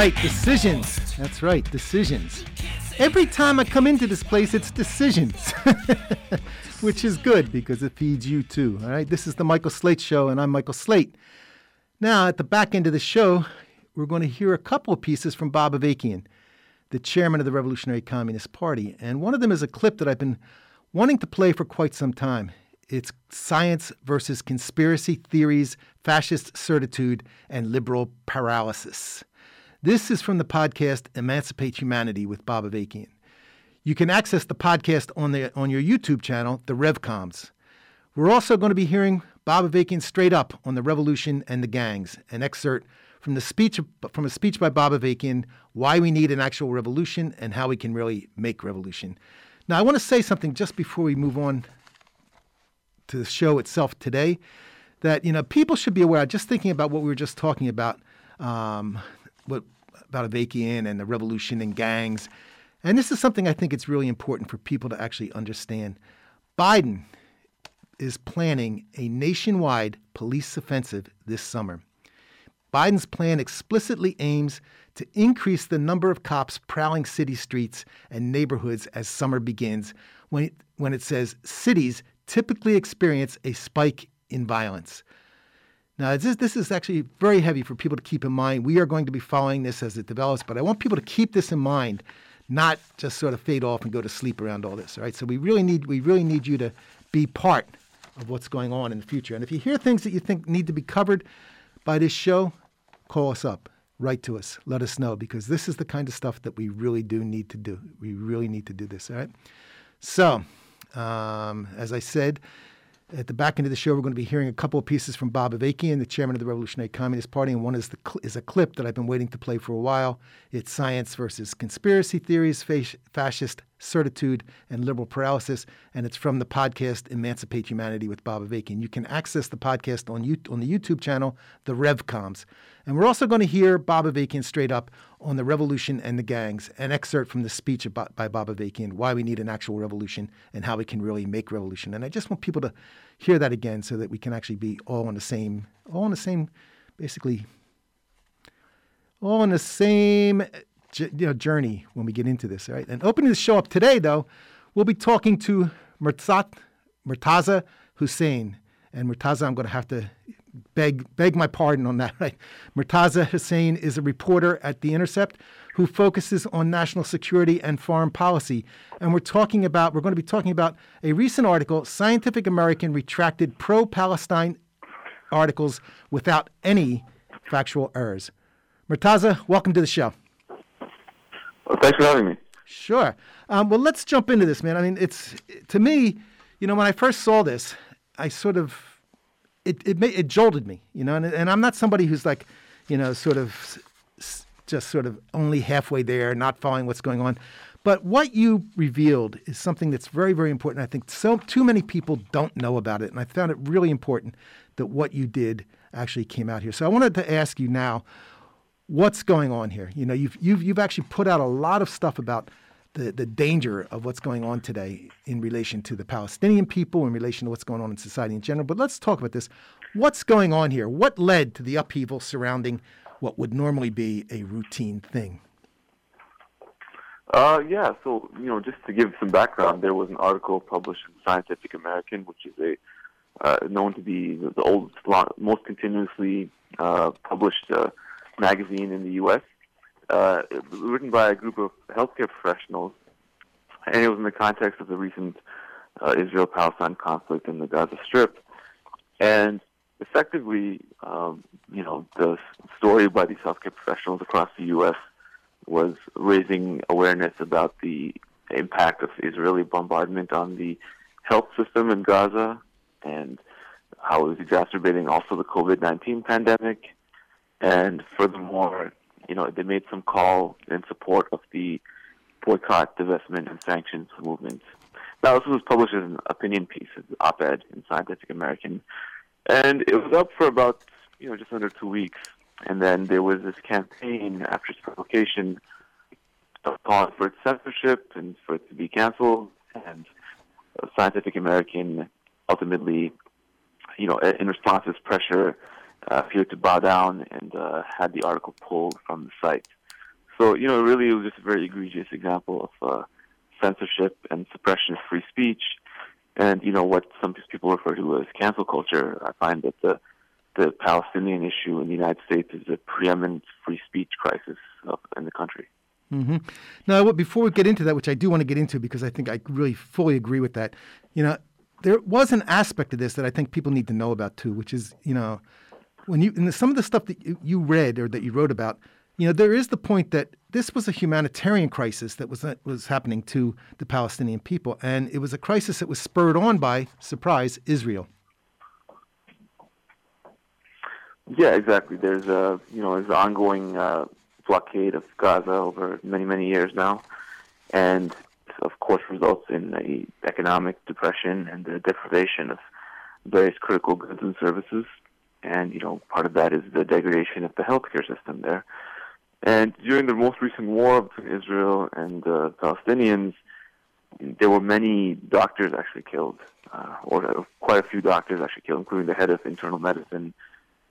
Right, decisions. That's right, decisions. Every time I come into this place, it's decisions, which is good because it feeds you too. All right, this is the Michael Slate Show, and I'm Michael Slate. Now, at the back end of the show, we're going to hear a couple of pieces from Bob Avakian, the chairman of the Revolutionary Communist Party. And one of them is a clip that I've been wanting to play for quite some time. It's science versus conspiracy theories, fascist certitude, and liberal paralysis. This is from the podcast Emancipate Humanity with Bob Avakian. You can access the podcast on, the, on your YouTube channel, The RevComs. We're also going to be hearing Bob Avakian straight up on the revolution and the gangs, an excerpt from the speech from a speech by Bob Avakian, why we need an actual revolution and how we can really make revolution. Now, I want to say something just before we move on to the show itself today, that you know people should be aware. Just thinking about what we were just talking about, um, what about Avakian and the revolution and gangs. And this is something I think it's really important for people to actually understand. Biden is planning a nationwide police offensive this summer. Biden's plan explicitly aims to increase the number of cops prowling city streets and neighborhoods as summer begins, when it, when it says cities typically experience a spike in violence. Now, this, this is actually very heavy for people to keep in mind. We are going to be following this as it develops, but I want people to keep this in mind, not just sort of fade off and go to sleep around all this. All right, so we really need we really need you to be part of what's going on in the future. And if you hear things that you think need to be covered by this show, call us up, write to us, let us know because this is the kind of stuff that we really do need to do. We really need to do this. All right. So, um, as I said. At the back end of the show, we're going to be hearing a couple of pieces from Bob Avakian, the chairman of the Revolutionary Communist Party, and one is, the, is a clip that I've been waiting to play for a while. It's science versus conspiracy theories, fascist certitude, and liberal paralysis, and it's from the podcast Emancipate Humanity with Bob Avakian. You can access the podcast on, on the YouTube channel, The RevComs. And we're also going to hear Bob Avakian straight up on the revolution and the gangs, an excerpt from the speech about, by Bob Avakian, why we need an actual revolution and how we can really make revolution. And I just want people to hear that again so that we can actually be all on the same, all on the same, basically, all on the same you know, journey when we get into this. Right? And opening the show up today, though, we'll be talking to Murtzat, Murtaza Hussain. And Murtaza, I'm going to have to beg beg my pardon on that. Right? Murtaza Hussain is a reporter at The Intercept who focuses on national security and foreign policy. And we're talking about we're going to be talking about a recent article, Scientific American retracted pro-Palestine articles without any factual errors. Murtaza, welcome to the show. Well, thanks for having me. Sure. Um, well, let's jump into this, man. I mean, it's to me, you know, when I first saw this, I sort of it it, it jolted me, you know, and, and I'm not somebody who's like, you know, sort of just sort of only halfway there, not following what's going on. But what you revealed is something that's very, very important. I think so too many people don't know about it, and I found it really important that what you did actually came out here. So I wanted to ask you now, what's going on here? You know, you've you've you've actually put out a lot of stuff about the, the danger of what's going on today in relation to the Palestinian people, in relation to what's going on in society in general. But let's talk about this. What's going on here? What led to the upheaval surrounding what would normally be a routine thing? Uh, yeah, so, you know, just to give some background, there was an article published in Scientific American, which is a uh, known to be the oldest, most continuously uh, published uh, magazine in the U.S uh, written by a group of healthcare professionals, and it was in the context of the recent uh, Israel-Palestine conflict in the Gaza Strip. And effectively, um, you know, the story by these healthcare professionals across the U.S. was raising awareness about the impact of Israeli bombardment on the health system in Gaza and how it was exacerbating also the COVID-19 pandemic. And furthermore, you know, they made some call in support of the boycott, divestment, and sanctions movement. Now, this was published as an opinion piece, an op-ed in Scientific American, and it was up for about, you know, just under two weeks. And then there was this campaign after its publication calling for its censorship and for it to be canceled. And Scientific American ultimately, you know, in response to this pressure, uh, to bow down and uh, had the article pulled from the site. So, you know, really it was just a very egregious example of uh, censorship and suppression of free speech and, you know, what some people refer to as cancel culture. I find that the, the Palestinian issue in the United States is a preeminent free speech crisis in the country. Mm-hmm. Now, before we get into that, which I do want to get into because I think I really fully agree with that, you know, there was an aspect of this that I think people need to know about too, which is, you know, when you in some of the stuff that you, read or that you wrote about, you know, there is the point that this was a humanitarian crisis that was was happening to the Palestinian people, and it was a crisis that was spurred on by surprise Israel. Yeah, exactly. There's a you know there's an ongoing uh, blockade of Gaza over many many years now, and of course results in a economic depression and the deprivation of various critical goods and services. And you know part of that is the degradation of the healthcare system there. And during the most recent war between Israel and the Palestinians, there were many doctors actually killed, uh, or quite a few doctors actually killed, including the head of internal medicine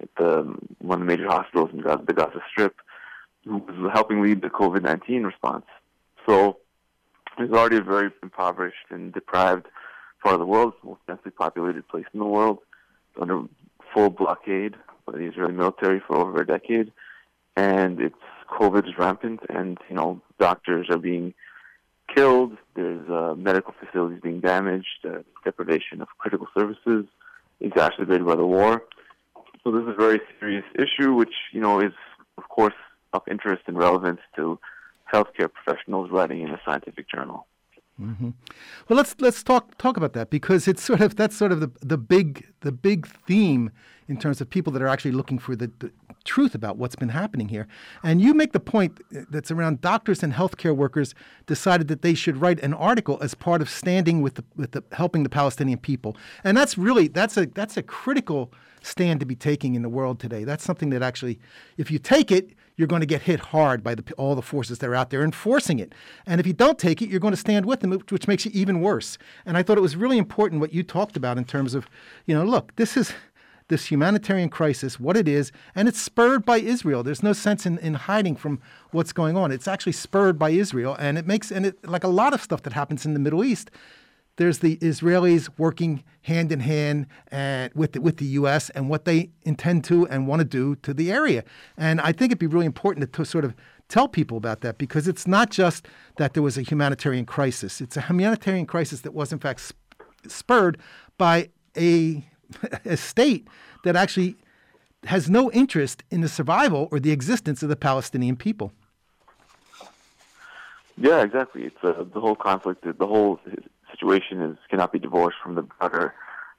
at the, one of the major hospitals in Gaza, the Gaza Strip, who was helping lead the COVID-19 response. So it's already a very impoverished and deprived part of the world, the most densely populated place in the world, under full blockade by the Israeli military for over a decade, and it's COVID is rampant, and you know doctors are being killed. There's uh, medical facilities being damaged, uh, deprivation of critical services, exacerbated by the war. So this is a very serious issue, which you know is of course of interest and relevance to healthcare professionals writing in a scientific journal. Mm-hmm. Well, let's let's talk talk about that because it's sort of that's sort of the the big the big theme in terms of people that are actually looking for the, the truth about what's been happening here. And you make the point that's around doctors and healthcare workers decided that they should write an article as part of standing with the, with the helping the Palestinian people. And that's really that's a that's a critical stand to be taking in the world today. That's something that actually, if you take it, you're going to get hit hard by the, all the forces that are out there enforcing it. And if you don't take it, you're going to stand with them, which makes it even worse. And I thought it was really important what you talked about in terms of, you know, look, this is this humanitarian crisis, what it is, and it's spurred by Israel. There's no sense in, in hiding from what's going on. It's actually spurred by Israel, and it makes and it like a lot of stuff that happens in the Middle East. There's the Israelis working hand in hand and with the, with the U.S. and what they intend to and want to do to the area. And I think it'd be really important to, to sort of tell people about that because it's not just that there was a humanitarian crisis. It's a humanitarian crisis that was in fact sp- spurred by a a state that actually has no interest in the survival or the existence of the Palestinian people. Yeah, exactly. It's uh, the whole conflict, the whole situation is cannot be divorced from the broader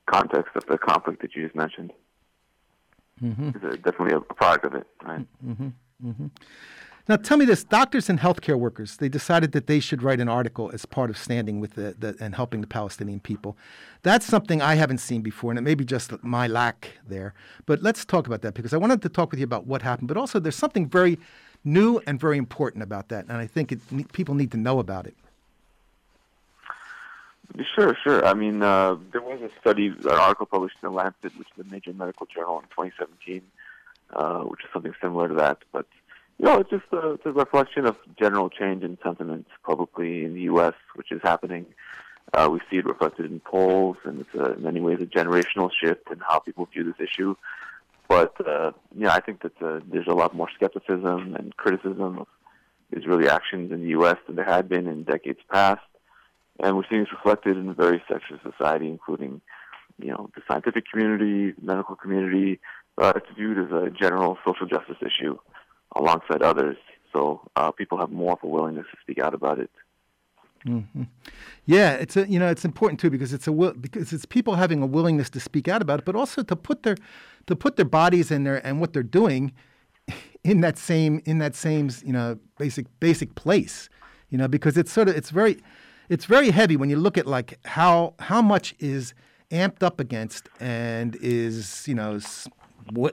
context of the conflict that you just mentioned. Mm-hmm. It's definitely a product of it, right? Mm-hmm. Mm-hmm. Now, tell me this: doctors and healthcare workers they decided that they should write an article as part of standing with the, the, and helping the Palestinian people. That's something I haven't seen before, and it may be just my lack there. But let's talk about that because I wanted to talk with you about what happened, but also there's something very new and very important about that, and I think it, people need to know about it. Sure, sure. I mean, uh, there was a study, an article published in the Lancet, which is a major medical journal in 2017, uh, which is something similar to that, but you know, it's just a, it's a reflection of general change in sentiment publicly in the U.S., which is happening. Uh, we see it reflected in polls, and it's a, in many ways a generational shift in how people view this issue. But uh, yeah, I think that uh, there's a lot more skepticism and criticism of Israeli actions in the U.S. than there had been in decades past, and we're seeing this reflected in the various sections of society, including, you know, the scientific community, medical community. Uh, it's viewed as a general social justice issue alongside others. So uh, people have more of a willingness to speak out about it. Mm-hmm. Yeah, it's a, you know it's important too because it's a because it's people having a willingness to speak out about it, but also to put their to put their bodies in there and what they're doing in that same in that same you know basic basic place, you know because it's sort of it's very it's very heavy when you look at like how how much is amped up against and is you know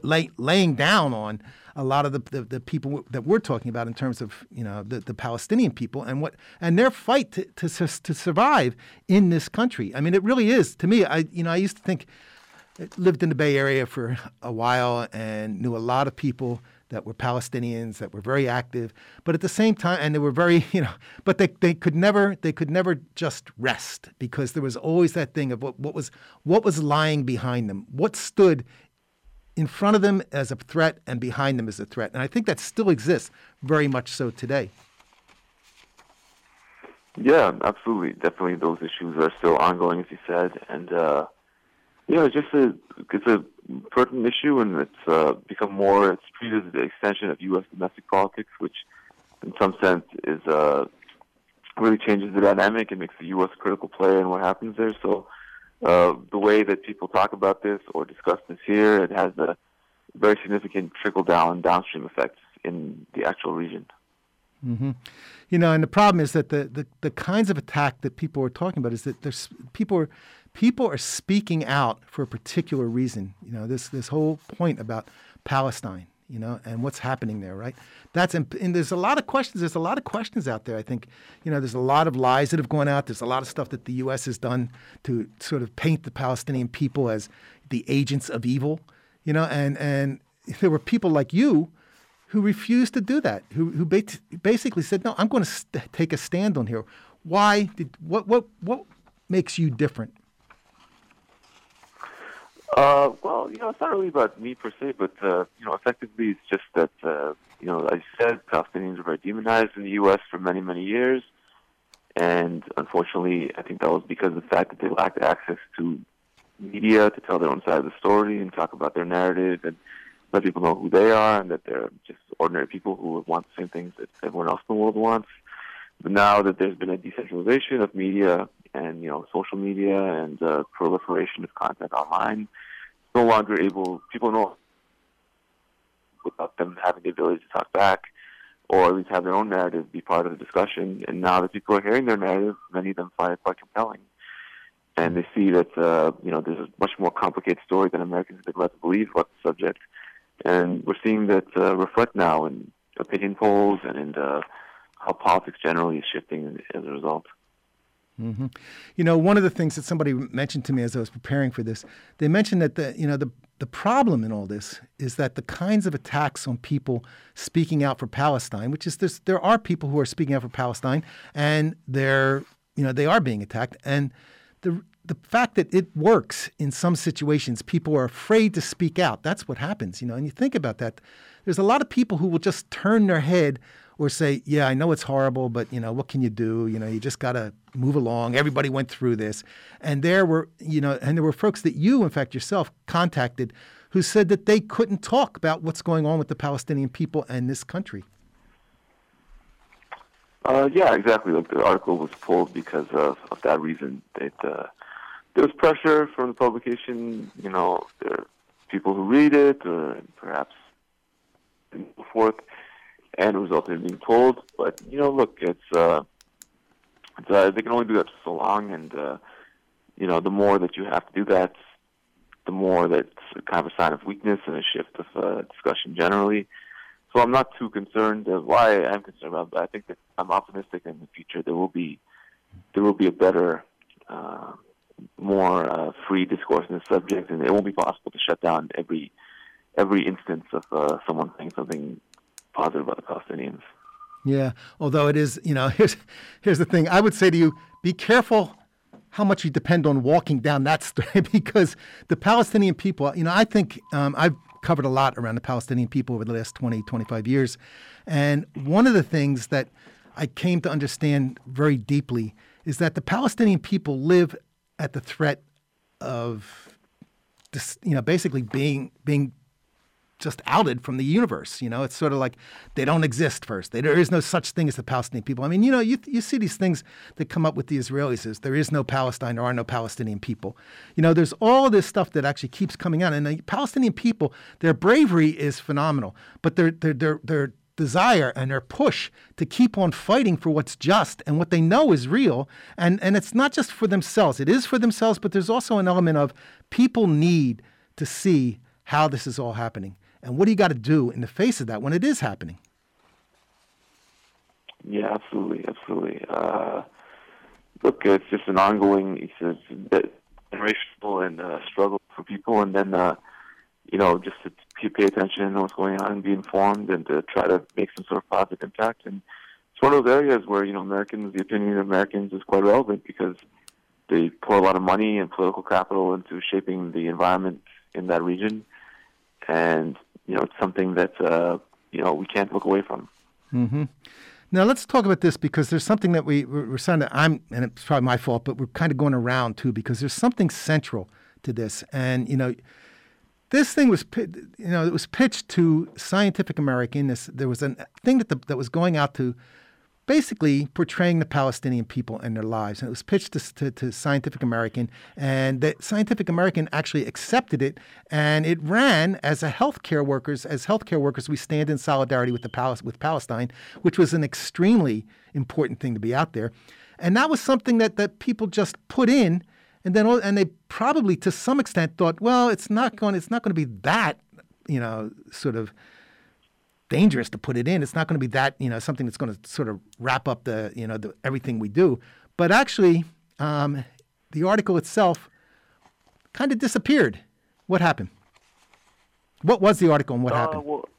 lay, laying down on a lot of the, the, the, people that we're talking about in terms of you know the, the Palestinian people and what and their fight to, to, to survive in this country. I mean, it really is to me. I you know I used to think lived in the Bay Area for a while and knew a lot of people that were Palestinians that were very active, but at the same time, and they were very, you know, but they, they could never they could never just rest because there was always that thing of what, what was what was lying behind them, what stood in front of them as a threat and behind them as a threat, and I think that still exists very much so today. Yeah, absolutely, definitely, those issues are still ongoing, as you said, and uh, yeah, it's just a it's a pertinent issue, and it's uh, become more. It's treated as an extension of U.S. domestic politics, which, in some sense, is uh, really changes the dynamic and makes the U.S. a critical player in what happens there. So, uh, the way that people talk about this or discuss this here, it has a very significant trickle down downstream effects in the actual region. Mm-hmm. You know, and the problem is that the, the, the kinds of attack that people are talking about is that there's people are people are speaking out for a particular reason. You know, this this whole point about Palestine, you know, and what's happening there, right? That's and there's a lot of questions. There's a lot of questions out there. I think, you know, there's a lot of lies that have gone out. There's a lot of stuff that the U.S. has done to sort of paint the Palestinian people as the agents of evil, you know, and and if there were people like you who refused to do that, who who basically said, no, I'm going to st- take a stand on here. Why did what what what makes you different? Uh, well, you know, it's not really about me per se, but uh, you know, effectively, it's just that uh, you know, you said, Palestinians were demonized in the U.S. for many, many years, and unfortunately, I think that was because of the fact that they lacked access to media to tell their own side of the story and talk about their narrative and let people know who they are and that they're just ordinary people who want the same things that everyone else in the world wants. But now that there's been a decentralization of media and you know social media and uh, proliferation of content online, no longer able people know without them having the ability to talk back or at least have their own narrative be part of the discussion. And now that people are hearing their narrative, many of them find it quite compelling. And they see that uh, you know there's a much more complicated story than Americans have been led to believe about the subject. And we're seeing that uh, reflect now in opinion polls and in the, how politics generally is shifting as a result. Mm-hmm. You know, one of the things that somebody mentioned to me as I was preparing for this, they mentioned that the you know the the problem in all this is that the kinds of attacks on people speaking out for Palestine, which is there are people who are speaking out for Palestine, and they're you know they are being attacked, and the the fact that it works in some situations, people are afraid to speak out. That's what happens, you know. And you think about that. There's a lot of people who will just turn their head or say, "Yeah, I know it's horrible, but you know, what can you do? You know, you just got to move along. Everybody went through this." And there were, you know, and there were folks that you, in fact, yourself contacted, who said that they couldn't talk about what's going on with the Palestinian people and this country. Uh, yeah, exactly. Like the article was pulled because of, of that reason. It, uh, there was pressure from the publication. You know, people who read it, or perhaps and so forth, and it resulted in being told. But you know, look, it's, uh, it's uh, they can only do that so long, and uh, you know, the more that you have to do that, the more that's kind of a sign of weakness and a shift of uh, discussion generally. So I'm not too concerned. Why I'm concerned about, but I think that I'm optimistic in the future there will be there will be a better, uh, more uh, free discourse on the subject, and it won't be possible to shut down every every instance of uh, someone saying something positive about the Palestinians. Yeah, although it is, you know, here's here's the thing. I would say to you, be careful how much you depend on walking down that street because the Palestinian people, you know, I think um, I've covered a lot around the Palestinian people over the last 20, 25 years. And one of the things that I came to understand very deeply is that the Palestinian people live at the threat of, you know, basically being being just outed from the universe. You know, it's sort of like they don't exist first. They, there is no such thing as the Palestinian people. I mean, you know, you, you see these things that come up with the Israelis is there is no Palestine, there are no Palestinian people. You know, there's all this stuff that actually keeps coming out. And the Palestinian people, their bravery is phenomenal, but their, their desire and their push to keep on fighting for what's just and what they know is real. And, and it's not just for themselves. It is for themselves, but there's also an element of people need to see how this is all happening. And what do you got to do in the face of that when it is happening? Yeah, absolutely, absolutely. Uh, look, it's just an ongoing. It's, it's, generational and uh, struggle for people, and then uh, you know just to pay attention to what's going on and be informed, and to try to make some sort of positive impact. And it's one of those areas where you know Americans, the opinion of Americans is quite relevant because they pour a lot of money and political capital into shaping the environment in that region, and you know it's something that uh, you know we can't look away from. Mm-hmm. Now let's talk about this because there's something that we we're starting. I'm and it's probably my fault, but we're kind of going around too because there's something central to this, and you know, this thing was you know it was pitched to Scientific American. This there was a thing that the, that was going out to basically portraying the Palestinian people and their lives. And it was pitched to, to, to, Scientific American, and the Scientific American actually accepted it, and it ran as a healthcare workers. As healthcare workers, we stand in solidarity with the Pal- with Palestine, which was an extremely important thing to be out there, and that was something that that people just put in. And then, and they probably, to some extent, thought, well, it's not going, it's not going to be that, you know, sort of dangerous to put it in. It's not going to be that you know something that's going to sort of wrap up the you know the, everything we do. But actually, um, the article itself kind of disappeared. What happened? What was the article and what uh, happened? Well,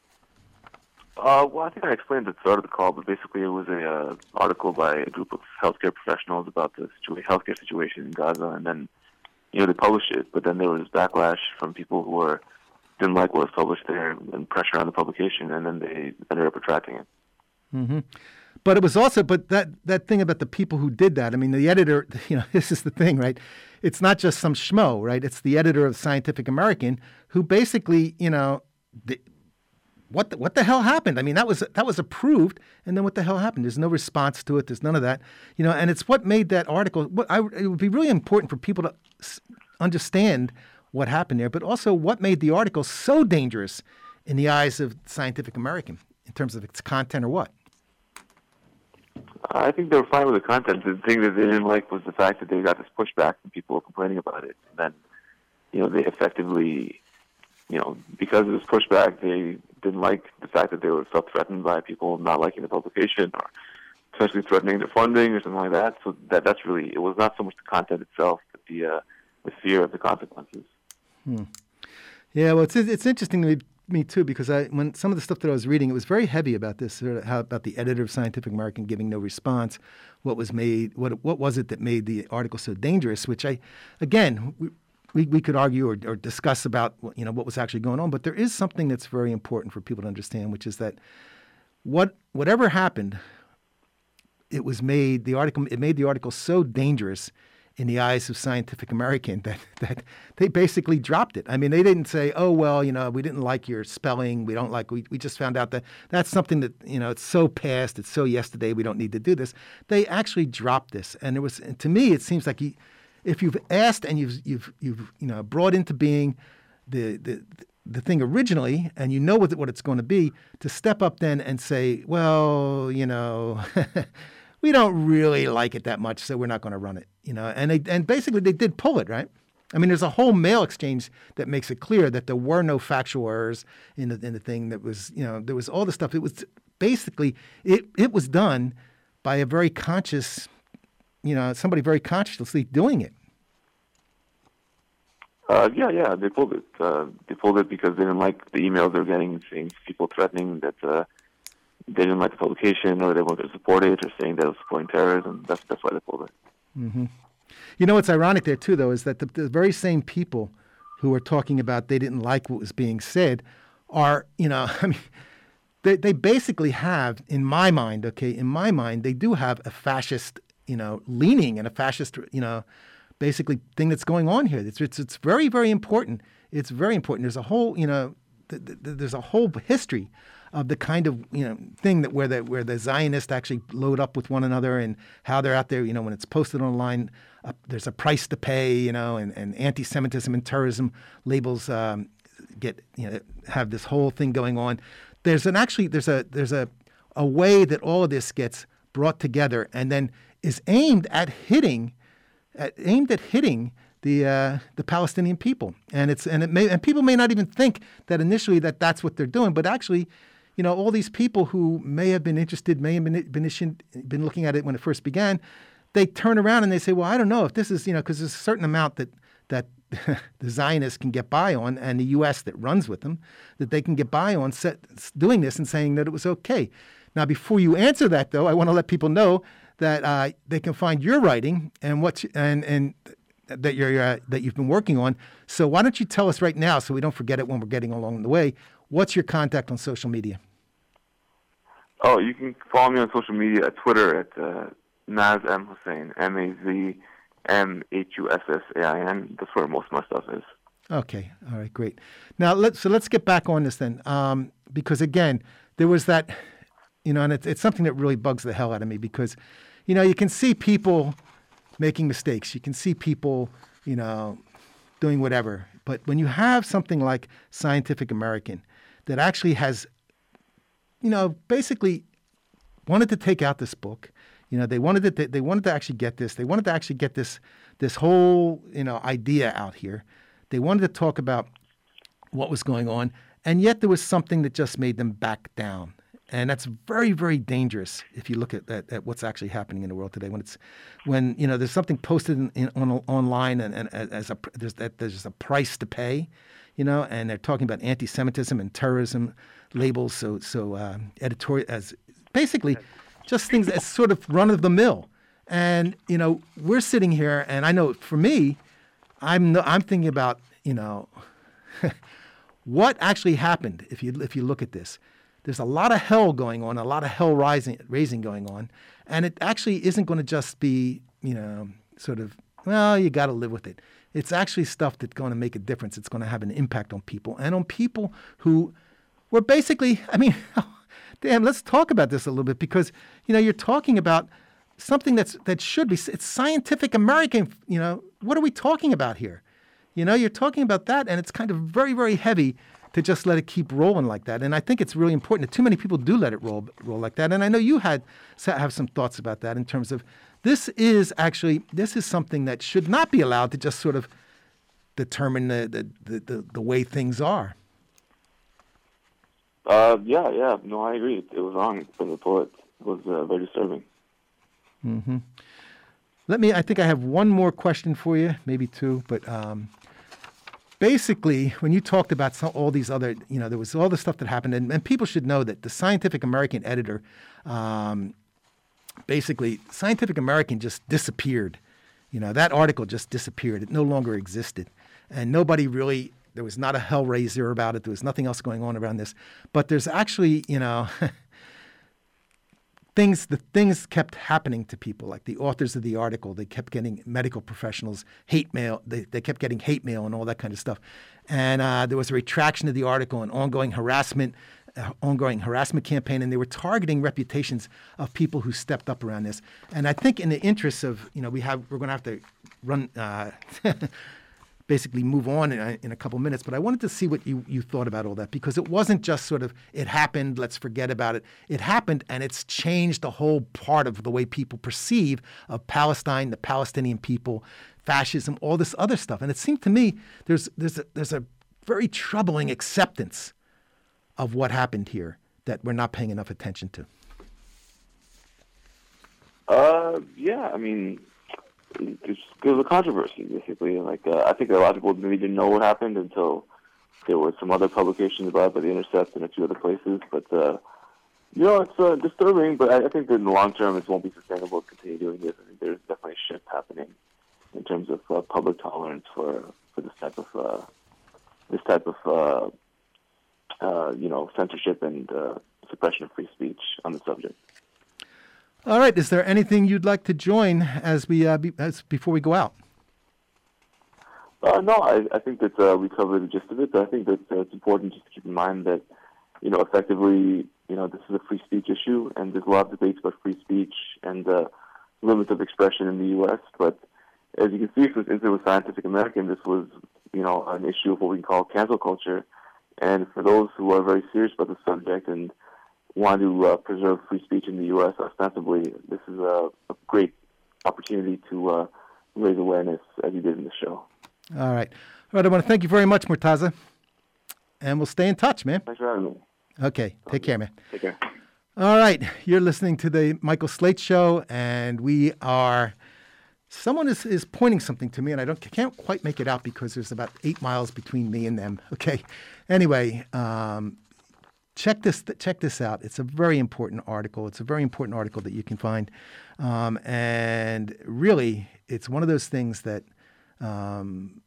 uh, well, I think I explained at the start of the call, but basically it was an uh, article by a group of healthcare professionals about the situa- healthcare situation in Gaza, and then you know they published it, but then there was backlash from people who were didn't like what was published there and pressure on the publication, and then they ended up retracting it. Mm-hmm. But it was also, but that that thing about the people who did that. I mean, the editor. You know, this is the thing, right? It's not just some schmo, right? It's the editor of Scientific American who basically, you know, the, what the, what the hell happened? I mean, that was that was approved, and then what the hell happened? There's no response to it. There's none of that, you know. And it's what made that article. What I, it would be really important for people to understand what happened there, but also what made the article so dangerous in the eyes of Scientific American in terms of its content or what? I think they were fine with the content. The thing that they didn't like was the fact that they got this pushback and people were complaining about it. And then, you know, they effectively, you know, because of this pushback, they didn't like the fact that they were felt threatened by people not liking the publication or potentially threatening their funding or something like that. So that that's really it was not so much the content itself, but the uh, the fear of the consequences. Hmm. Yeah, well, it's it's interesting to me, me, too because I when some of the stuff that I was reading, it was very heavy about this, sort of how about the editor of Scientific American giving no response. What was made? What what was it that made the article so dangerous? Which I, again. We, we, we could argue or, or discuss about you know what was actually going on, but there is something that's very important for people to understand, which is that what whatever happened, it was made the article it made the article so dangerous in the eyes of Scientific American that, that they basically dropped it. I mean, they didn't say, oh, well, you know, we didn't like your spelling. We don't like, we, we just found out that that's something that, you know, it's so past, it's so yesterday, we don't need to do this. They actually dropped this. And it was, to me, it seems like you, if you've asked and you've, you've, you've, you know, brought into being the, the, the thing originally and you know what, what it's going to be, to step up then and say, well, you know, we don't really like it that much, so we're not going to run it. You know, and they and basically they did pull it right. I mean, there's a whole mail exchange that makes it clear that there were no factual errors in the in the thing. That was you know there was all the stuff. It was basically it it was done by a very conscious, you know, somebody very consciously doing it. Uh, yeah, yeah, they pulled it. Uh, they pulled it because they didn't like the emails they were getting, saying people threatening that. Uh, they didn't like the publication or they wanted to support it or saying that it was supporting terrorism. That's that's why they pulled it. Mm-hmm. You know what's ironic there too, though, is that the, the very same people who are talking about they didn't like what was being said are, you know, I mean, they they basically have, in my mind, okay, in my mind, they do have a fascist, you know, leaning and a fascist, you know, basically thing that's going on here. It's it's it's very very important. It's very important. There's a whole, you know, th- th- there's a whole history of the kind of you know thing that where the where the Zionists actually load up with one another and how they're out there. You know, when it's posted online, uh, there's a price to pay. You know, and, and anti-Semitism and terrorism labels um, get you know have this whole thing going on. There's an actually there's a there's a a way that all of this gets brought together and then is aimed at hitting at, aimed at hitting the uh, the Palestinian people, and it's and it may and people may not even think that initially that that's what they're doing, but actually you know, all these people who may have been interested, may have been, been, been looking at it when it first began, they turn around and they say, well, I don't know if this is, you know, because there's a certain amount that that the Zionists can get by on, and the U.S. that runs with them, that they can get by on set, doing this and saying that it was okay. Now, before you answer that, though, I want to let people know that uh, they can find your writing and what and and that you're uh, that you've been working on. So why don't you tell us right now, so we don't forget it when we're getting along the way? What's your contact on social media? Oh, you can follow me on social media at Twitter at uh, Maz M Hussain M A Z M H U S S A I N. That's where most of my stuff is. Okay, all right, great. Now let's so let's get back on this then, um, because again, there was that, you know, and it's, it's something that really bugs the hell out of me because, you know, you can see people making mistakes. You can see people, you know, doing whatever. But when you have something like Scientific American that actually has, you know, basically wanted to take out this book, you know, they wanted to they wanted to actually get this. They wanted to actually get this this whole you know idea out here. They wanted to talk about what was going on, and yet there was something that just made them back down. And that's very, very dangerous if you look at, at, at, what's actually happening in the world today. When it's, when you know, there's something posted in, in, on online, and, and as a there's that there's a price to pay, you know, and they're talking about anti-Semitism and terrorism labels. So, so uh, editorial as basically just things as sort of run of the mill. And you know, we're sitting here, and I know for me, I'm I'm thinking about you know, what actually happened if you if you look at this there's a lot of hell going on, a lot of hell rising, raising going on, and it actually isn't going to just be, you know, sort of, well, you got to live with it. It's actually stuff that's going to make a difference. It's going to have an impact on people and on people who were basically, I mean, damn, let's talk about this a little bit because, you know, you're talking about something that's that should be it's scientific American, you know, what are we talking about here? You know, you're talking about that and it's kind of very very heavy to just let it keep rolling like that. And I think it's really important that too many people do let it roll roll like that. And I know you had have some thoughts about that in terms of this is actually this is something that should not be allowed to just sort of determine the the, the, the way things are. Uh, yeah, yeah, no, I agree. It was wrong for the poet. It was uh, very disturbing. Mm-hmm. Let me. I think I have one more question for you, maybe two, but um, basically, when you talked about some, all these other, you know, there was all the stuff that happened, and, and people should know that the Scientific American editor, um, basically, Scientific American just disappeared. You know, that article just disappeared. It no longer existed. And nobody really, there was not a hellraiser about it. There was nothing else going on around this. But there's actually, you know, things the things kept happening to people like the authors of the article they kept getting medical professionals hate mail they, they kept getting hate mail and all that kind of stuff. And uh, there was a retraction of the article and ongoing harassment uh, ongoing harassment campaign and they were targeting reputations of people who stepped up around this. And i think in the interests of you know we have we're going to have to run uh, basically move on in a, in a couple minutes. But I wanted to see what you, you thought about all that because it wasn't just sort of, it happened, let's forget about it. It happened and it's changed the whole part of the way people perceive of Palestine, the Palestinian people, fascism, all this other stuff. And it seemed to me there's, there's, a, there's a very troubling acceptance of what happened here that we're not paying enough attention to. Uh, yeah, I mean, it's, it was a controversy basically. Like uh, I think a lot of people maybe didn't know what happened until there were some other publications about it by the Intercept and a few other places. But uh, you know, it's uh, disturbing. But I, I think that in the long term, it won't be sustainable to continue doing this. I think there's definitely a shift happening in terms of uh, public tolerance for for this type of uh, this type of uh, uh, you know censorship and uh, suppression of free speech on the subject. All right. Is there anything you'd like to join as we uh, be, as before we go out? Uh, no, I, I think that uh, we covered the gist of it. But I think that uh, it's important just to keep in mind that you know effectively you know this is a free speech issue, and there's a lot of debates about free speech and uh, limits of expression in the U.S. But as you can see this incident with Scientific American, this was you know an issue of what we call cancel culture. And for those who are very serious about the subject and want to uh, preserve free speech in the U.S. ostensibly, this is a, a great opportunity to uh, raise awareness as you did in the show. All right. All right. I want to thank you very much, Murtaza. And we'll stay in touch, man. Thanks for having me. Okay. Take care, man. Take care. All right. You're listening to the Michael Slate Show, and we are someone is, is pointing something to me, and I don't can't quite make it out because there's about eight miles between me and them. Okay. Anyway, um, check this check this out. It's a very important article. It's a very important article that you can find, um, and really, it's one of those things that um,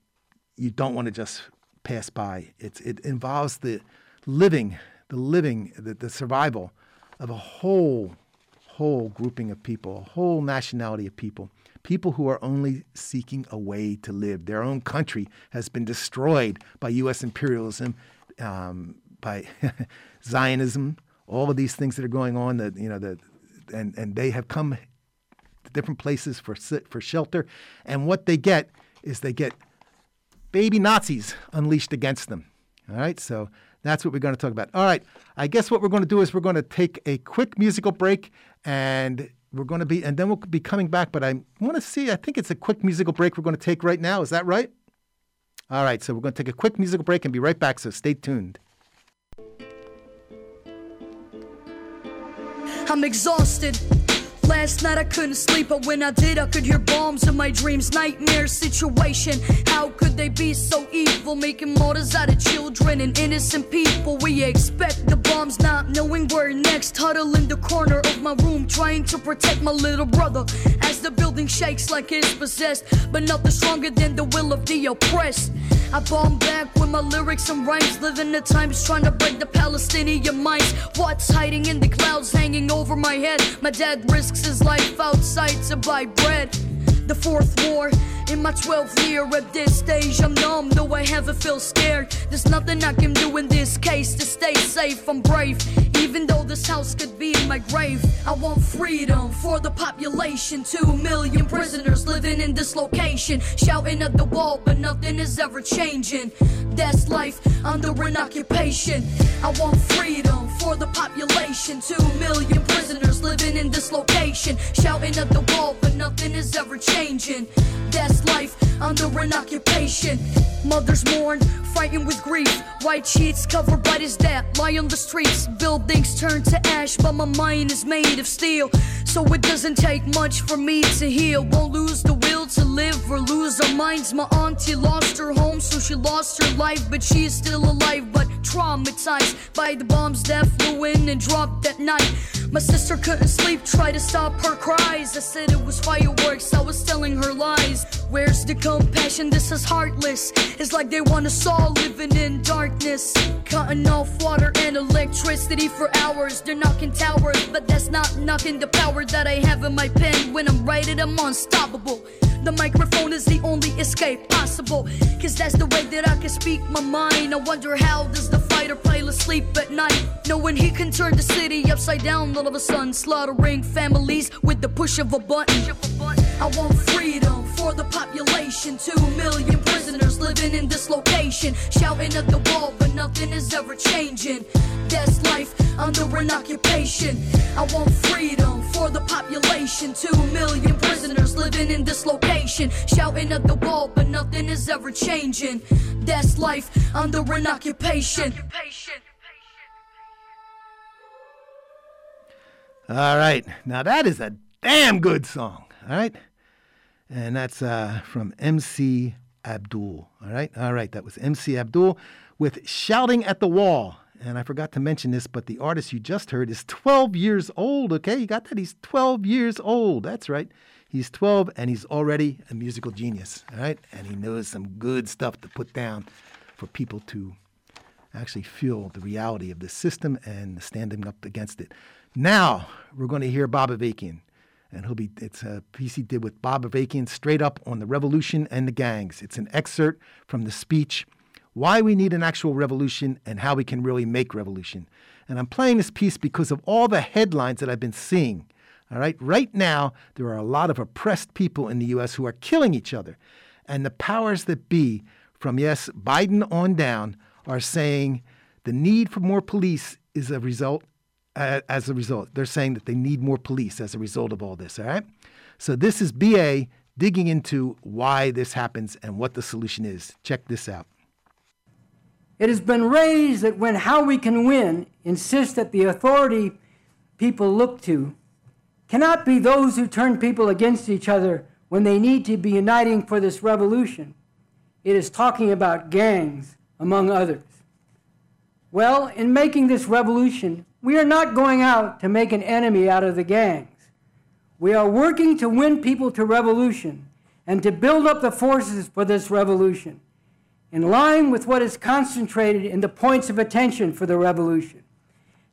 you don't want to just pass by. It's it involves the living, the living, the, the survival of a whole whole grouping of people, a whole nationality of people people who are only seeking a way to live. Their own country has been destroyed by U.S. imperialism, um, by Zionism, all of these things that are going on. That you know, that and and they have come to different places for for shelter, and what they get is they get baby Nazis unleashed against them. All right, so that's what we're going to talk about. All right, I guess what we're going to do is we're going to take a quick musical break and we're going to be, and then we'll be coming back. But I want to see, I think it's a quick musical break we're going to take right now. Is that right? All right, so we're going to take a quick musical break and be right back. So stay tuned. I'm exhausted. Last night I couldn't sleep, but when I did, I could hear bombs in my dreams. Nightmare situation. How could they be so evil? Making martyrs out of children and innocent people. We expect the bombs, not knowing where next. Huddle in the corner of my room, trying to protect my little brother. As the building shakes like it's possessed, but nothing stronger than the will of the oppressed. I bomb back with my lyrics and rhymes, living the times trying to break the Palestinian minds. What's hiding in the clouds hanging over my head? My dad risks his life outside to buy bread. The fourth war in my 12th year at this stage, I'm numb, though I haven't feel scared. There's nothing I can do in this case to stay safe. I'm brave, even though this house could be in my grave. I want freedom for the population. Two million prisoners living in this location, shouting at the wall, but nothing is ever changing. That's life under an occupation. I want freedom for the population. Two million prisoners living in this location, shouting at the wall, but nothing is ever changing. That's life under an occupation. Mothers mourn, fighting with grief. White sheets covered by his dad lie on the streets. Buildings turn to ash, but my mind is made of steel. So it doesn't take much for me to heal. Won't lose the will to live or lose our minds. My auntie lost her home, so she lost her life, but she is still alive, but traumatized by the bombs that flew in and dropped that night. My sister couldn't sleep, tried to stop her cries. I said it was fireworks, I was telling her lies. Where's the compassion? This is heartless. It's like they want us all living in darkness. Cutting off water and electricity for hours. They're knocking towers, but that's not knocking the power that I have in my pen. When I'm writing, I'm unstoppable. The microphone is the only escape possible. Cause that's the way that I can speak my mind. I wonder how does the fighter pilot sleep at night? Knowing he can turn the city upside down all of a sudden, slaughtering families with the push of a button. I want freedom for the population. Two million prisoners living in this location. Shouting at the wall, but nothing is ever changing. That's life under an occupation. I want freedom for the population. Two million prisoners living in this location. Shouting at the wall, but nothing is ever changing. That's life under an occupation. All right. Now that is a damn good song. All right and that's uh, from MC Abdul. All right, all right, that was MC Abdul with "Shouting at the Wall." And I forgot to mention this, but the artist you just heard is 12 years old. Okay, you got that? He's 12 years old. That's right. He's 12 and he's already a musical genius. All right, and he knows some good stuff to put down for people to actually feel the reality of the system and standing up against it. Now we're going to hear Bob Avakian and he'll be it's a piece he did with Bob Avakian straight up on the revolution and the gangs. It's an excerpt from the speech why we need an actual revolution and how we can really make revolution. And I'm playing this piece because of all the headlines that I've been seeing. All right, right now there are a lot of oppressed people in the US who are killing each other. And the powers that be from yes, Biden on down are saying the need for more police is a result uh, as a result. They're saying that they need more police as a result of all this, all right? So this is BA digging into why this happens and what the solution is. Check this out. It has been raised that when How We Can Win insists that the authority people look to cannot be those who turn people against each other when they need to be uniting for this revolution, it is talking about gangs, among others. Well, in making this revolution, we are not going out to make an enemy out of the gangs. We are working to win people to revolution and to build up the forces for this revolution, in line with what is concentrated in the points of attention for the revolution,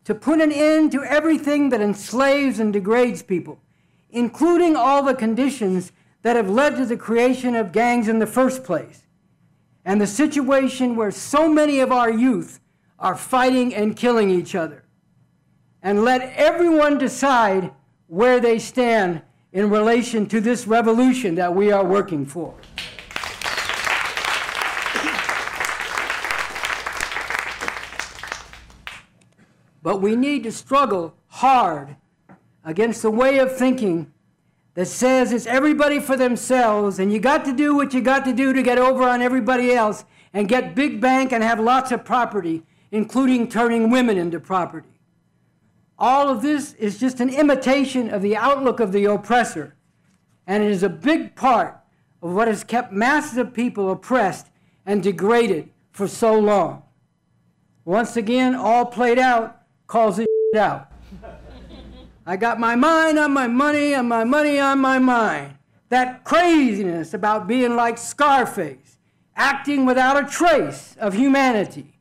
to put an end to everything that enslaves and degrades people, including all the conditions that have led to the creation of gangs in the first place, and the situation where so many of our youth are fighting and killing each other. And let everyone decide where they stand in relation to this revolution that we are working for. But we need to struggle hard against the way of thinking that says it's everybody for themselves and you got to do what you got to do to get over on everybody else and get big bank and have lots of property, including turning women into property. All of this is just an imitation of the outlook of the oppressor, and it is a big part of what has kept masses of people oppressed and degraded for so long. Once again, all played out calls it out. I got my mind on my money and my money on my mind. That craziness about being like Scarface, acting without a trace of humanity,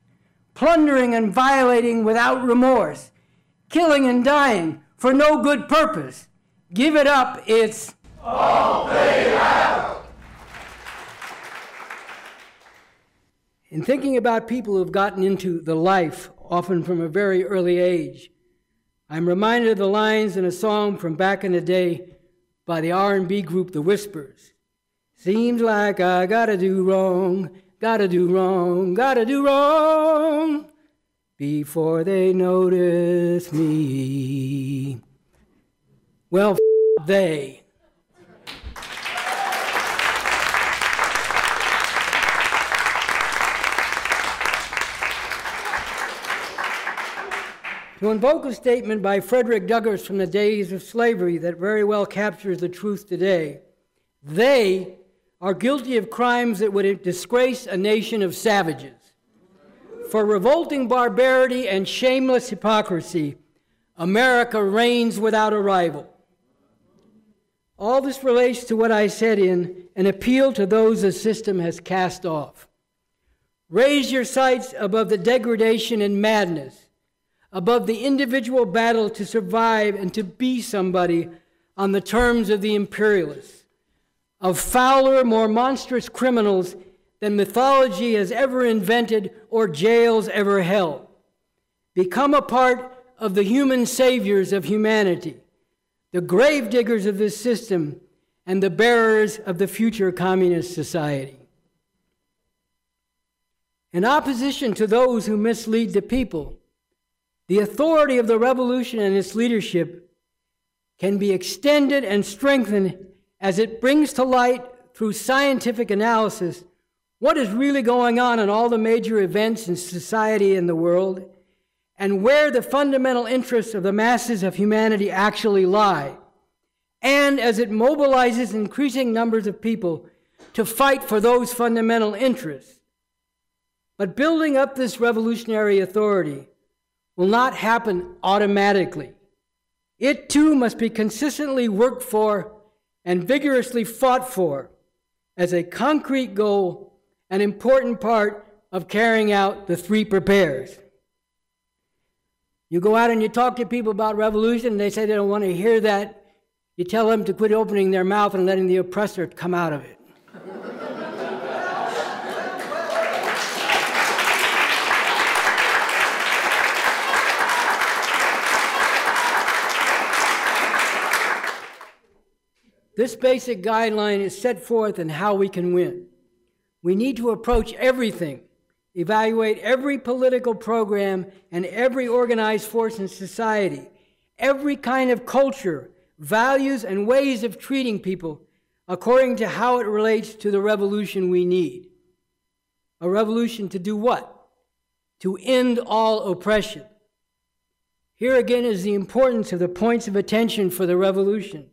plundering and violating without remorse, killing and dying for no good purpose. Give it up, it's all played out. In thinking about people who've gotten into the life, often from a very early age, I'm reminded of the lines in a song from back in the day by the R&B group The Whispers. Seems like I gotta do wrong, gotta do wrong, gotta do wrong before they notice me. Well, f- they. To invoke a statement by Frederick Douglass from the days of slavery that very well captures the truth today, they are guilty of crimes that would disgrace a nation of savages for revolting barbarity and shameless hypocrisy, America reigns without a rival. All this relates to what I said in an appeal to those the system has cast off. Raise your sights above the degradation and madness, above the individual battle to survive and to be somebody on the terms of the imperialists, of fouler, more monstrous criminals than mythology has ever invented or jails ever held. Become a part of the human saviors of humanity, the gravediggers of this system, and the bearers of the future communist society. In opposition to those who mislead the people, the authority of the revolution and its leadership can be extended and strengthened as it brings to light through scientific analysis what is really going on in all the major events in society and the world, and where the fundamental interests of the masses of humanity actually lie, and as it mobilizes increasing numbers of people to fight for those fundamental interests. But building up this revolutionary authority will not happen automatically. It too must be consistently worked for and vigorously fought for as a concrete goal an important part of carrying out the three prepares. You go out and you talk to people about revolution, they say they don't want to hear that. You tell them to quit opening their mouth and letting the oppressor come out of it. this basic guideline is set forth in how we can win. We need to approach everything, evaluate every political program and every organized force in society, every kind of culture, values, and ways of treating people according to how it relates to the revolution we need. A revolution to do what? To end all oppression. Here again is the importance of the points of attention for the revolution.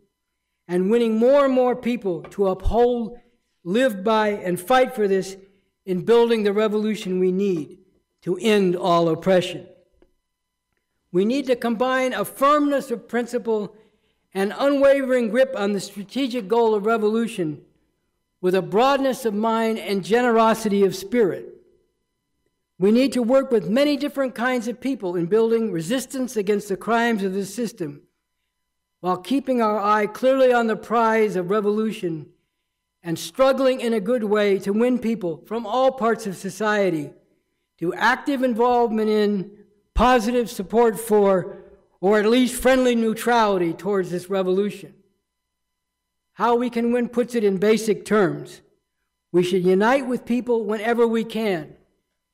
and winning more and more people to uphold, live by, and fight for this in building the revolution we need to end all oppression. We need to combine a firmness of principle and unwavering grip on the strategic goal of revolution with a broadness of mind and generosity of spirit. We need to work with many different kinds of people in building resistance against the crimes of the system while keeping our eye clearly on the prize of revolution and struggling in a good way to win people from all parts of society to active involvement in, positive support for, or at least friendly neutrality towards this revolution. How we can win puts it in basic terms. We should unite with people whenever we can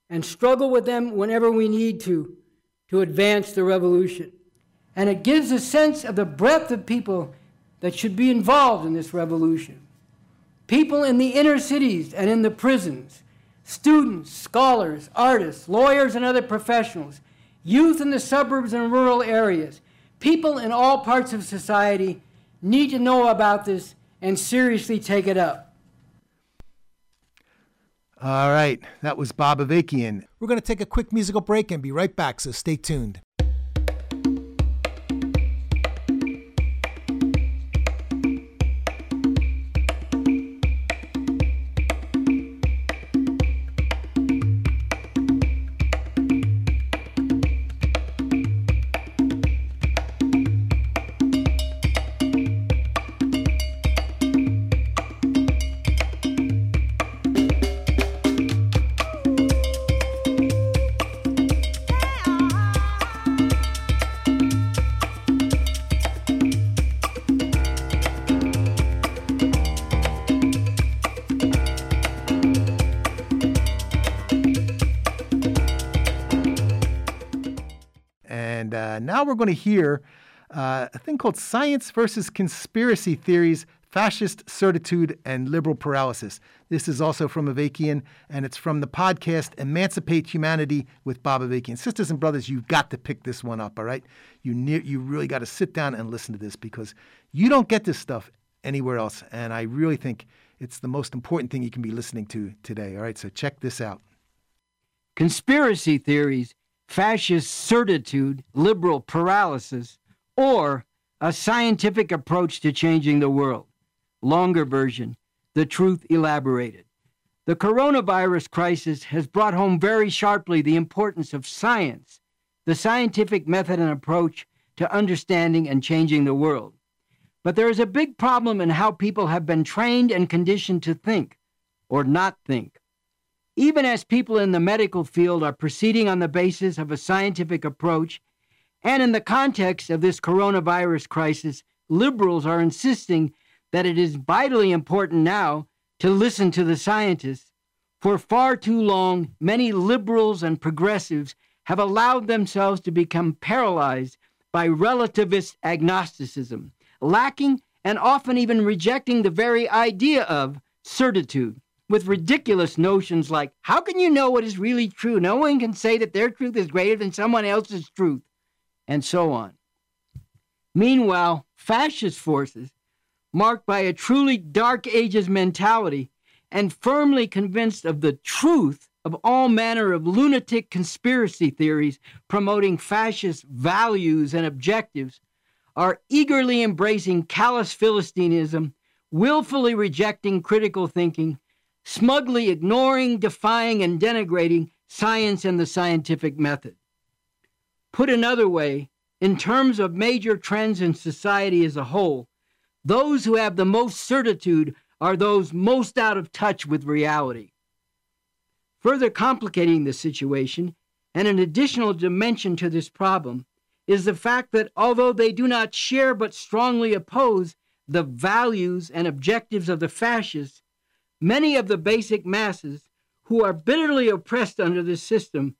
and struggle with them whenever we need to to advance the revolution. And it gives a sense of the breadth of people that should be involved in this revolution. People in the inner cities and in the prisons, students, scholars, artists, lawyers, and other professionals, youth in the suburbs and rural areas, people in all parts of society need to know about this and seriously take it up. All right, that was Bob Avakian. We're going to take a quick musical break and be right back, so stay tuned. Going to hear uh, a thing called Science versus Conspiracy Theories Fascist Certitude and Liberal Paralysis. This is also from Avakian, and it's from the podcast Emancipate Humanity with Bob Avakian. Sisters and brothers, you've got to pick this one up, all right? You, ne- you really got to sit down and listen to this because you don't get this stuff anywhere else. And I really think it's the most important thing you can be listening to today, all right? So check this out. Conspiracy theories fascist certitude, liberal paralysis, or a scientific approach to changing the world. Longer version, the truth elaborated. The coronavirus crisis has brought home very sharply the importance of science, the scientific method and approach to understanding and changing the world. But there is a big problem in how people have been trained and conditioned to think or not think. Even as people in the medical field are proceeding on the basis of a scientific approach, and in the context of this coronavirus crisis, liberals are insisting that it is vitally important now to listen to the scientists. For far too long, many liberals and progressives have allowed themselves to become paralyzed by relativist agnosticism, lacking and often even rejecting the very idea of certitude with ridiculous notions like, how can you know what is really true? No one can say that their truth is greater than someone else's truth, and so on. Meanwhile, fascist forces, marked by a truly dark ages mentality and firmly convinced of the truth of all manner of lunatic conspiracy theories promoting fascist values and objectives, are eagerly embracing callous Philistinism, willfully rejecting critical thinking, smugly ignoring, defying, and denigrating science and the scientific method. Put another way, in terms of major trends in society as a whole, those who have the most certitude are those most out of touch with reality. Further complicating the situation, and an additional dimension to this problem, is the fact that although they do not share but strongly oppose the values and objectives of the fascists, Many of the basic masses who are bitterly oppressed under this system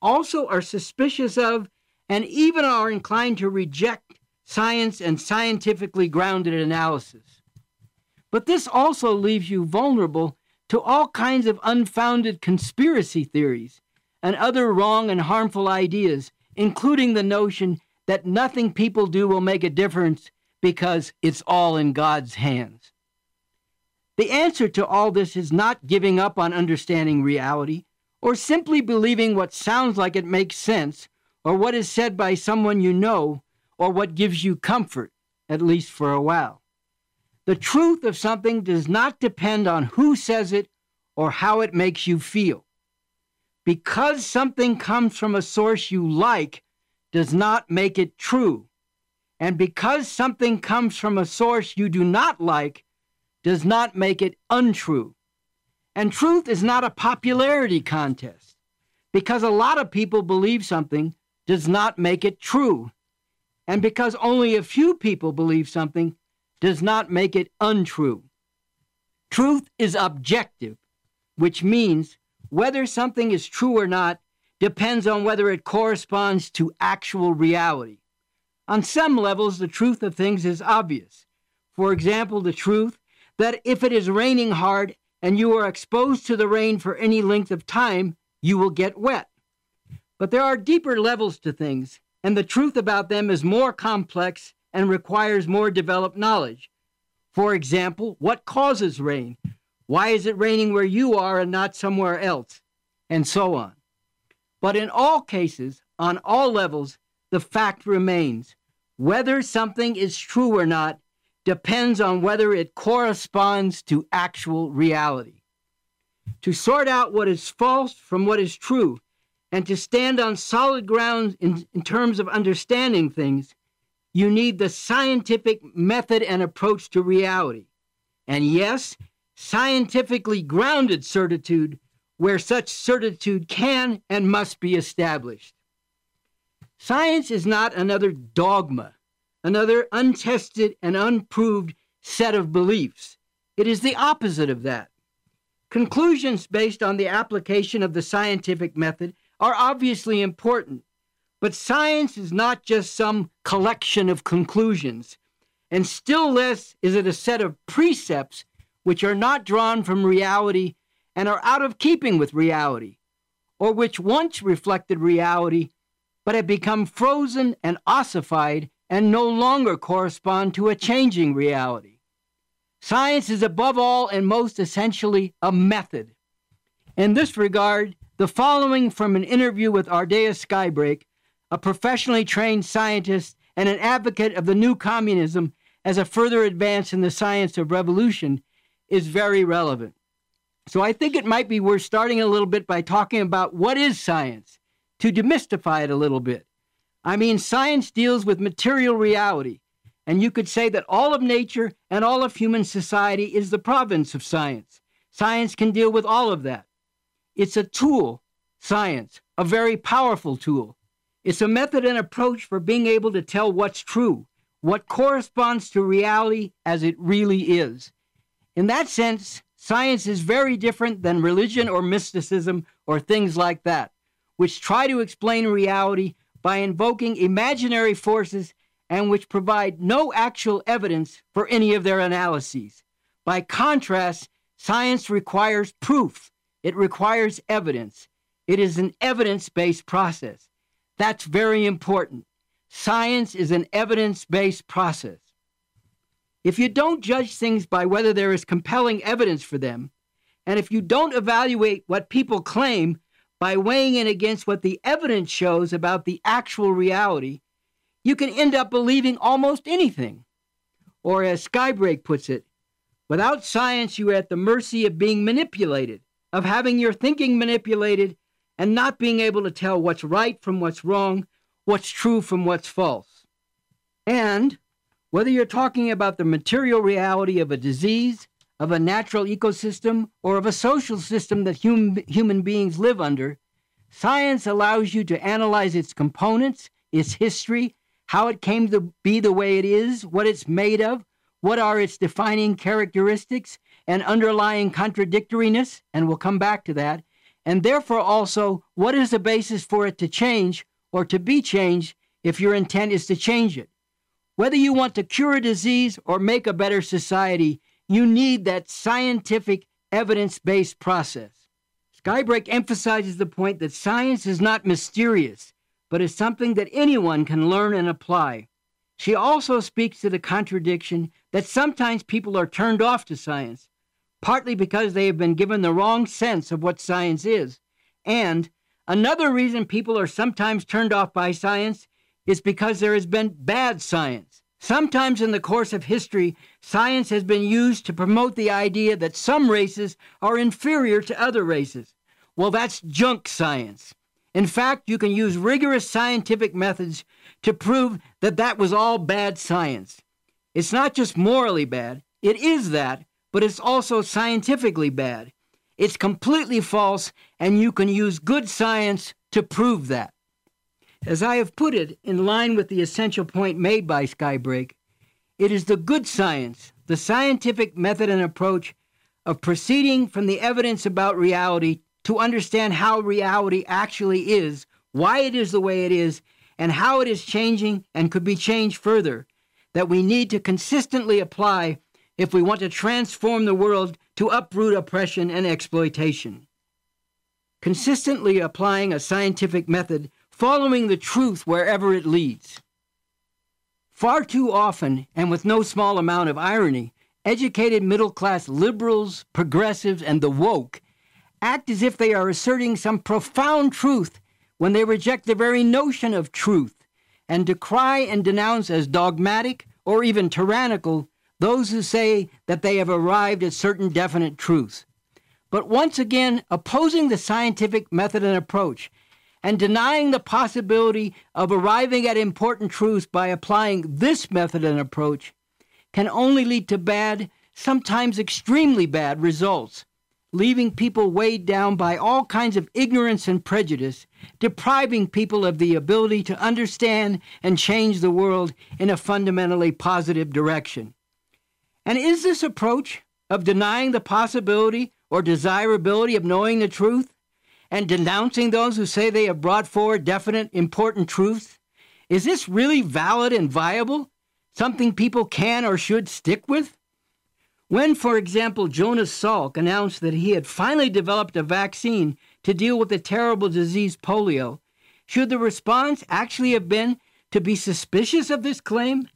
also are suspicious of and even are inclined to reject science and scientifically grounded analysis. But this also leaves you vulnerable to all kinds of unfounded conspiracy theories and other wrong and harmful ideas, including the notion that nothing people do will make a difference because it's all in God's hands. The answer to all this is not giving up on understanding reality or simply believing what sounds like it makes sense or what is said by someone you know or what gives you comfort, at least for a while. The truth of something does not depend on who says it or how it makes you feel. Because something comes from a source you like does not make it true. And because something comes from a source you do not like does not make it untrue. And truth is not a popularity contest. Because a lot of people believe something does not make it true. And because only a few people believe something does not make it untrue. Truth is objective, which means whether something is true or not depends on whether it corresponds to actual reality. On some levels, the truth of things is obvious. For example, the truth that if it is raining hard and you are exposed to the rain for any length of time, you will get wet. But there are deeper levels to things, and the truth about them is more complex and requires more developed knowledge. For example, what causes rain? Why is it raining where you are and not somewhere else? And so on. But in all cases, on all levels, the fact remains. Whether something is true or not depends on whether it corresponds to actual reality. To sort out what is false from what is true, and to stand on solid ground in, in terms of understanding things, you need the scientific method and approach to reality. And yes, scientifically grounded certitude where such certitude can and must be established. Science is not another dogma, another untested and unproved set of beliefs. It is the opposite of that. Conclusions based on the application of the scientific method are obviously important, but science is not just some collection of conclusions, and still less is it a set of precepts which are not drawn from reality and are out of keeping with reality, or which once reflected reality but have become frozen and ossified and no longer correspond to a changing reality. Science is above all and most essentially a method. In this regard, the following from an interview with Ardea Skybreak, a professionally trained scientist and an advocate of the new communism as a further advance in the science of revolution, is very relevant. So I think it might be worth starting a little bit by talking about what is science, to demystify it a little bit. I mean, science deals with material reality, and you could say that all of nature and all of human society is the province of science. Science can deal with all of that. It's a tool, science, a very powerful tool. It's a method and approach for being able to tell what's true, what corresponds to reality as it really is. In that sense, science is very different than religion or mysticism or things like that, which try to explain reality by invoking imaginary forces and which provide no actual evidence for any of their analyses. By contrast, science requires proof, it requires evidence. It is an evidence based process. That's very important. Science is an evidence based process. If you don't judge things by whether there is compelling evidence for them, and if you don't evaluate what people claim by weighing it against what the evidence shows about the actual reality, you can end up believing almost anything. Or, as Skybreak puts it, without science, you are at the mercy of being manipulated, of having your thinking manipulated, and not being able to tell what's right from what's wrong, what's true from what's false. And whether you're talking about the material reality of a disease, of a natural ecosystem, or of a social system that hum- human beings live under, science allows you to analyze its components, its history, how it came to be the way it is, what it's made of, what are its defining characteristics and underlying contradictoriness, and we'll come back to that, and therefore also what is the basis for it to change or to be changed if your intent is to change it. Whether you want to cure a disease or make a better society, you need that scientific, evidence based process. Skybreak emphasizes the point that science is not mysterious, but is something that anyone can learn and apply. she also speaks to the contradiction that sometimes people are turned off to science, partly because they have been given the wrong sense of what science is. And another reason people are sometimes turned off by science is because there has been bad science. Sometimes in the course of history, science has been used to promote the idea that some races are inferior to other races. Well, that's junk science. In fact, you can use rigorous scientific methods to prove that that was all bad science. It's not just morally bad, it is that, but it's also scientifically bad. It's completely false, and you can use good science to prove that. As I have put it, in line with the essential point made by Skybreak, it is the good science, the scientific method and approach of proceeding from the evidence about reality to understand how reality actually is, why it is the way it is, and how it is changing and could be changed further, that we need to consistently apply if we want to transform the world to uproot oppression and exploitation. Consistently applying a scientific method, following the truth wherever it leads. Far too often, and with no small amount of irony, educated middle class liberals, progressives, and the woke act as if they are asserting some profound truth when they reject the very notion of truth and decry and denounce as dogmatic or even tyrannical those who say that they have arrived at certain definite truths. But once again, opposing the scientific method and approach and denying the possibility of arriving at important truths by applying this method and approach can only lead to bad, sometimes extremely bad results leaving people weighed down by all kinds of ignorance and prejudice, depriving people of the ability to understand and change the world in a fundamentally positive direction. And is this approach of denying the possibility or desirability of knowing the truth and denouncing those who say they have brought forward definite, important truths? Is this really valid and viable? Something people can or should stick with? When, for example, Jonas Salk announced that he had finally developed a vaccine to deal with the terrible disease polio, should the response actually have been to be suspicious of this claim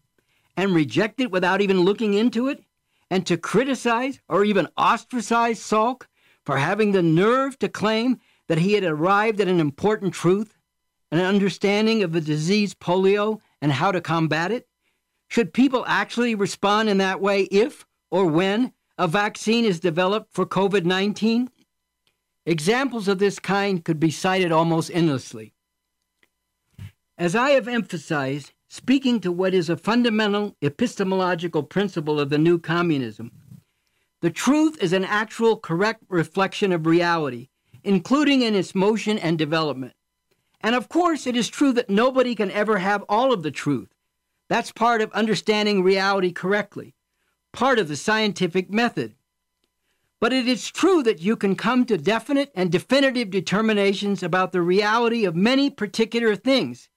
and reject it without even looking into it, and to criticize or even ostracize Salk for having the nerve to claim that he had arrived at an important truth, an understanding of the disease polio and how to combat it? Should people actually respond in that way if, or when a vaccine is developed for COVID 19? Examples of this kind could be cited almost endlessly. As I have emphasized, speaking to what is a fundamental epistemological principle of the new communism, the truth is an actual correct reflection of reality, including in its motion and development. And of course, it is true that nobody can ever have all of the truth. That's part of understanding reality correctly part of the scientific method. But it is true that you can come to definite and definitive determinations about the reality of many particular things,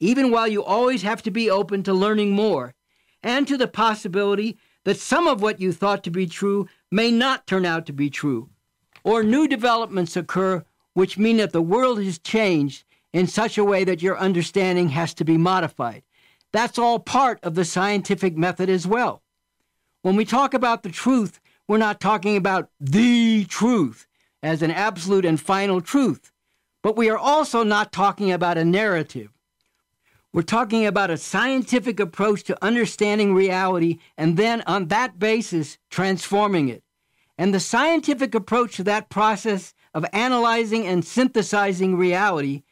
even while you always have to be open to learning more, and to the possibility that some of what you thought to be true may not turn out to be true, or new developments occur which mean that the world has changed in such a way that your understanding has to be modified. That's all part of the scientific method as well. When we talk about the truth, we're not talking about the truth as an absolute and final truth, but we are also not talking about a narrative. We're talking about a scientific approach to understanding reality and then on that basis transforming it. And the scientific approach to that process of analyzing and synthesizing reality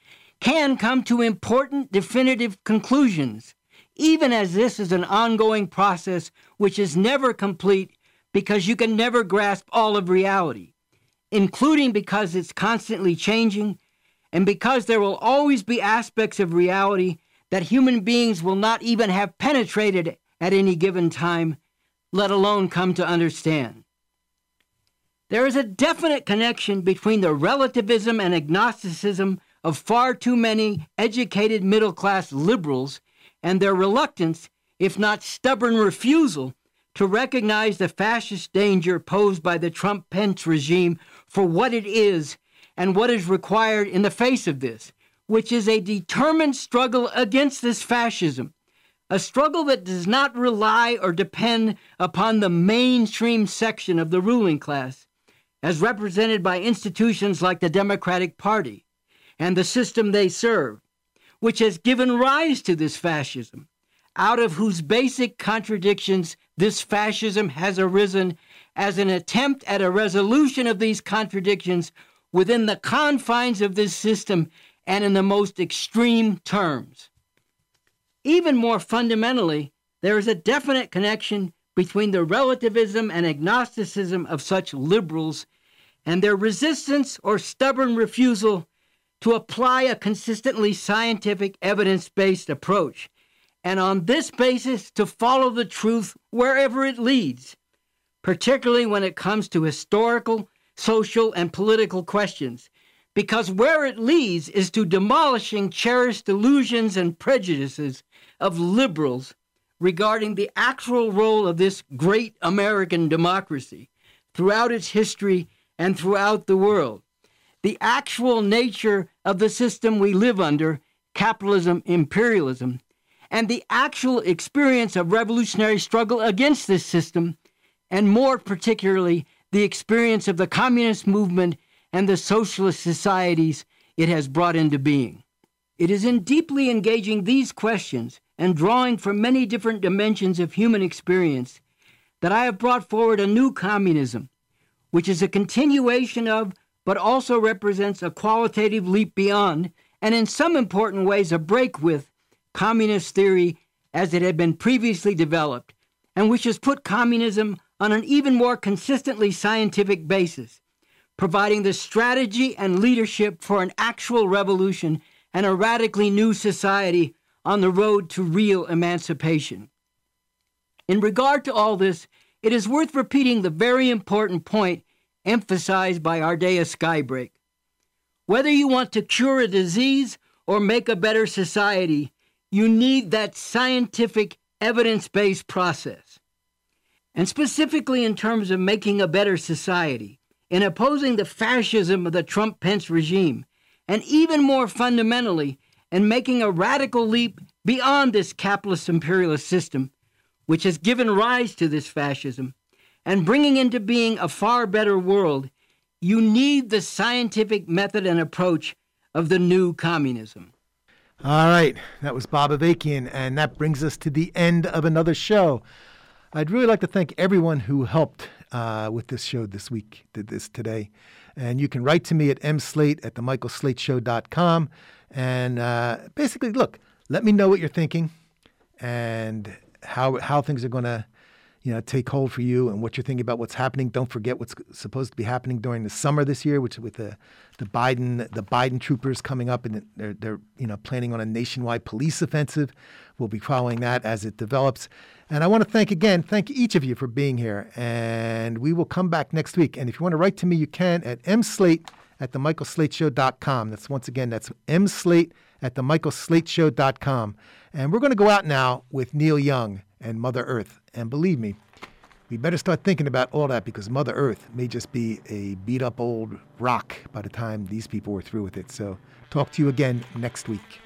can come to important definitive conclusions even as this is an ongoing process which is never complete because you can never grasp all of reality, including because it's constantly changing and because there will always be aspects of reality that human beings will not even have penetrated at any given time, let alone come to understand. There is a definite connection between the relativism and agnosticism of far too many educated middle class liberals and their reluctance, if not stubborn refusal, to recognize the fascist danger posed by the Trump Pence regime for what it is and what is required in the face of this, which is a determined struggle against this fascism, a struggle that does not rely or depend upon the mainstream section of the ruling class, as represented by institutions like the Democratic Party and the system they serve, which has given rise to this fascism, out of whose basic contradictions this fascism has arisen as an attempt at a resolution of these contradictions within the confines of this system and in the most extreme terms. Even more fundamentally, there is a definite connection between the relativism and agnosticism of such liberals and their resistance or stubborn refusal to apply a consistently scientific evidence based approach, and on this basis to follow the truth wherever it leads, particularly when it comes to historical, social, and political questions, because where it leads is to demolishing cherished illusions and prejudices of liberals regarding the actual role of this great American democracy throughout its history and throughout the world. The actual nature of the system we live under, capitalism, imperialism, and the actual experience of revolutionary struggle against this system, and more particularly, the experience of the communist movement and the socialist societies it has brought into being. It is in deeply engaging these questions and drawing from many different dimensions of human experience that I have brought forward a new communism, which is a continuation of, but also represents a qualitative leap beyond, and in some important ways a break with, communist theory as it had been previously developed, and which has put communism on an even more consistently scientific basis, providing the strategy and leadership for an actual revolution and a radically new society on the road to real emancipation. In regard to all this, it is worth repeating the very important point emphasized by Ardea Skybreak. Whether you want to cure a disease or make a better society, you need that scientific, evidence based process. And specifically in terms of making a better society, in opposing the fascism of the Trump Pence regime, and even more fundamentally, and making a radical leap beyond this capitalist imperialist system, which has given rise to this fascism, and bringing into being a far better world, you need the scientific method and approach of the new communism. All right, that was Bob Avakian, and that brings us to the end of another show. I'd really like to thank everyone who helped uh, with this show this week, did this today. And you can write to me at mslate at themichaelslateshow.com. And uh, basically, look, let me know what you're thinking and how, how things are going to you know, take hold for you and what you're thinking about what's happening. Don't forget what's supposed to be happening during the summer this year, which with the the Biden the Biden troopers coming up and they're they're you know planning on a nationwide police offensive. We'll be following that as it develops. And I want to thank again, thank each of you for being here. And we will come back next week. And if you want to write to me, you can at mslate at themichaelslateshow.com. That's once again, that's mslate at themichaelslateshow.com. And we're going to go out now with Neil Young and Mother Earth. And believe me, we better start thinking about all that because Mother Earth may just be a beat up old rock by the time these people were through with it. So, talk to you again next week.